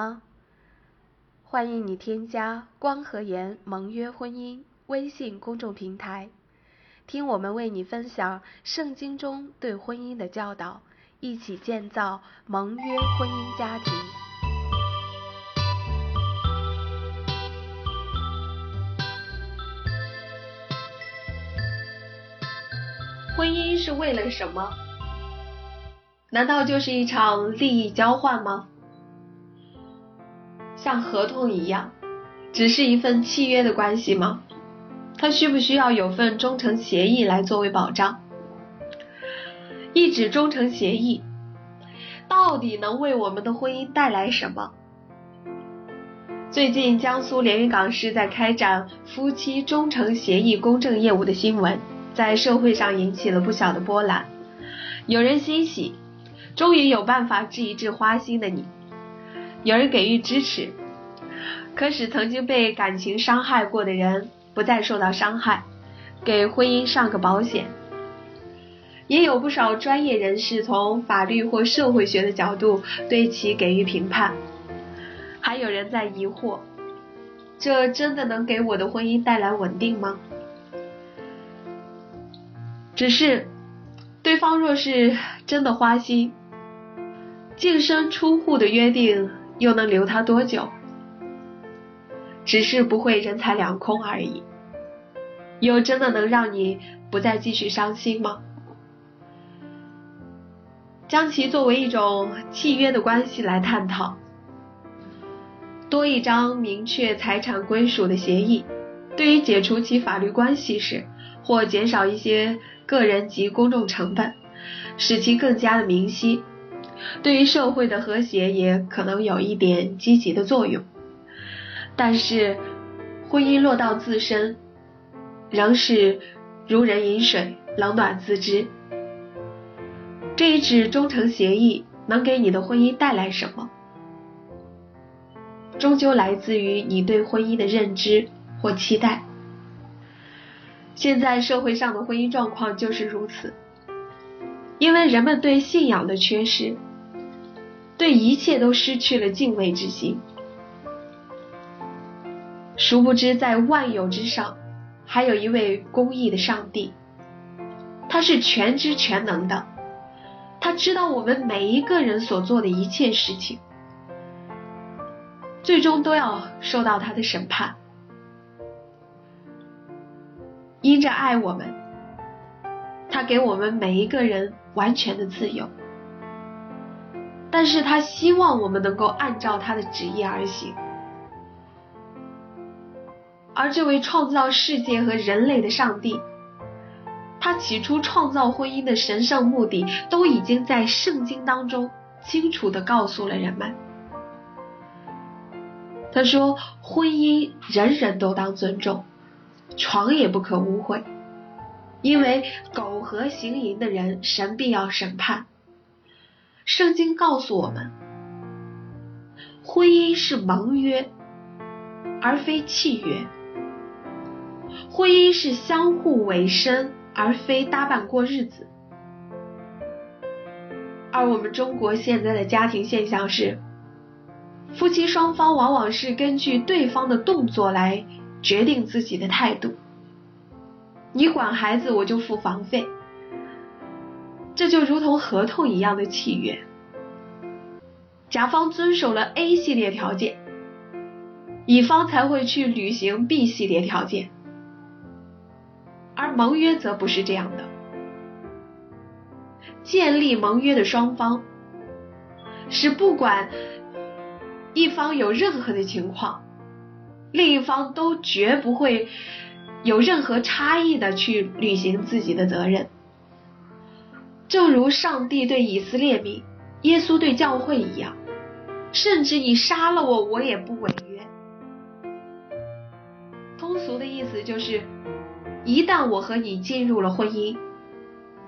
吗？欢迎你添加光和颜盟约婚姻微信公众平台，听我们为你分享圣经中对婚姻的教导，一起建造盟约婚姻家庭。婚姻是为了什么？难道就是一场利益交换吗？像合同一样，只是一份契约的关系吗？它需不需要有份忠诚协议来作为保障？一纸忠诚协议到底能为我们的婚姻带来什么？最近江苏连云港市在开展夫妻忠诚协议公证业务的新闻。在社会上引起了不小的波澜，有人欣喜，终于有办法治一治花心的你；有人给予支持，可使曾经被感情伤害过的人不再受到伤害，给婚姻上个保险。也有不少专业人士从法律或社会学的角度对其给予评判，还有人在疑惑：这真的能给我的婚姻带来稳定吗？只是，对方若是真的花心，净身出户的约定又能留他多久？只是不会人财两空而已，又真的能让你不再继续伤心吗？将其作为一种契约的关系来探讨，多一张明确财产归属的协议，对于解除其法律关系时，或减少一些。个人及公众成本，使其更加的明晰，对于社会的和谐也可能有一点积极的作用。但是，婚姻落到自身，仍是如人饮水，冷暖自知。这一纸忠诚协议能给你的婚姻带来什么？终究来自于你对婚姻的认知或期待。现在社会上的婚姻状况就是如此，因为人们对信仰的缺失，对一切都失去了敬畏之心。殊不知，在万有之上，还有一位公义的上帝，他是全知全能的，他知道我们每一个人所做的一切事情，最终都要受到他的审判。因着爱我们，他给我们每一个人完全的自由，但是他希望我们能够按照他的旨意而行。而这位创造世界和人类的上帝，他起初创造婚姻的神圣目的，都已经在圣经当中清楚的告诉了人们。他说：“婚姻人人都当尊重。”床也不可污秽，因为苟合行淫的人，神必要审判。圣经告诉我们，婚姻是盟约，而非契约；婚姻是相互委身，而非搭伴过日子。而我们中国现在的家庭现象是，夫妻双方往往是根据对方的动作来。决定自己的态度，你管孩子，我就付房费，这就如同合同一样的契约。甲方遵守了 A 系列条件，乙方才会去履行 B 系列条件，而盟约则不是这样的。建立盟约的双方是不管一方有任何的情况。另一方都绝不会有任何差异的去履行自己的责任，正如上帝对以色列民、耶稣对教会一样，甚至你杀了我，我也不违约。通俗的意思就是，一旦我和你进入了婚姻，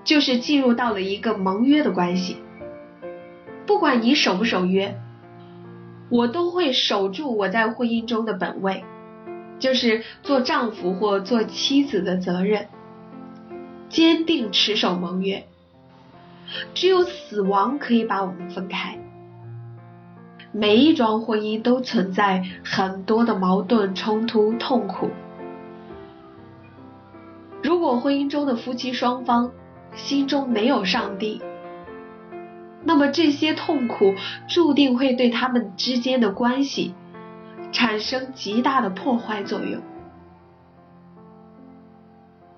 就是进入到了一个盟约的关系，不管你守不守约。我都会守住我在婚姻中的本位，就是做丈夫或做妻子的责任，坚定持守盟约。只有死亡可以把我们分开。每一桩婚姻都存在很多的矛盾、冲突、痛苦。如果婚姻中的夫妻双方心中没有上帝，那么这些痛苦注定会对他们之间的关系产生极大的破坏作用。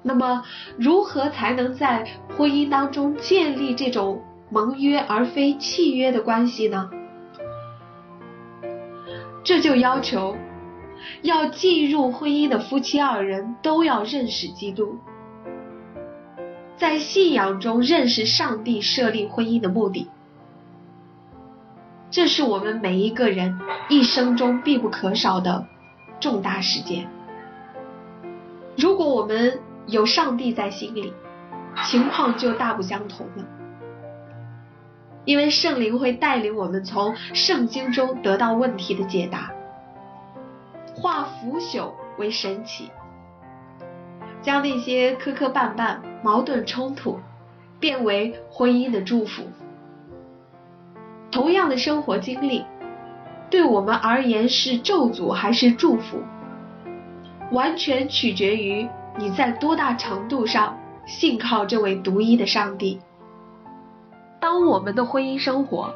那么，如何才能在婚姻当中建立这种盟约而非契约的关系呢？这就要求，要进入婚姻的夫妻二人都要认识基督，在信仰中认识上帝设立婚姻的目的。这是我们每一个人一生中必不可少的重大事件。如果我们有上帝在心里，情况就大不相同了。因为圣灵会带领我们从圣经中得到问题的解答，化腐朽为神奇，将那些磕磕绊绊、矛盾冲突变为婚姻的祝福。同样的生活经历，对我们而言是咒诅还是祝福，完全取决于你在多大程度上信靠这位独一的上帝。当我们的婚姻生活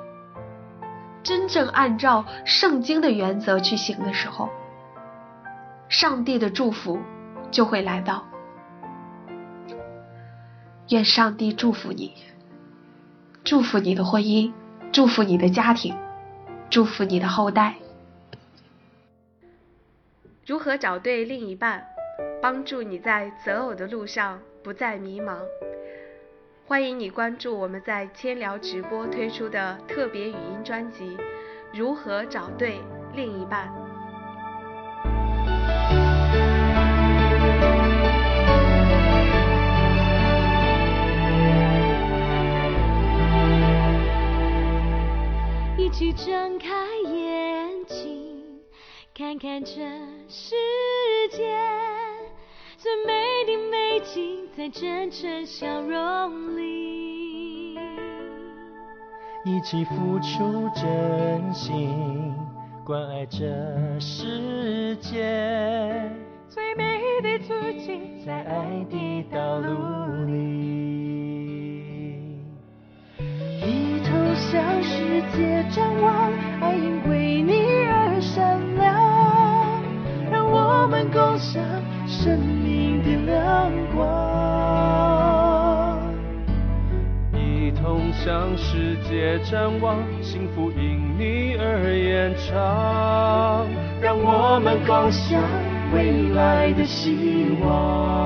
真正按照圣经的原则去行的时候，上帝的祝福就会来到。愿上帝祝福你，祝福你的婚姻，祝福你的家庭，祝福你的后代。如何找对另一半，帮助你在择偶的路上不再迷茫？欢迎你关注我们在千聊直播推出的特别语音专辑《如何找对另一半》。一起睁开眼睛，看看这世界。最美的美景，在真诚笑容里。一起付出真心，关爱这世界。最美的足迹，在爱的道路里。一头向世界张望，爱因为你而闪亮，让我们共享。生命的亮光，一同向世界展望，幸福因你而延长，让我们共享未来的希望。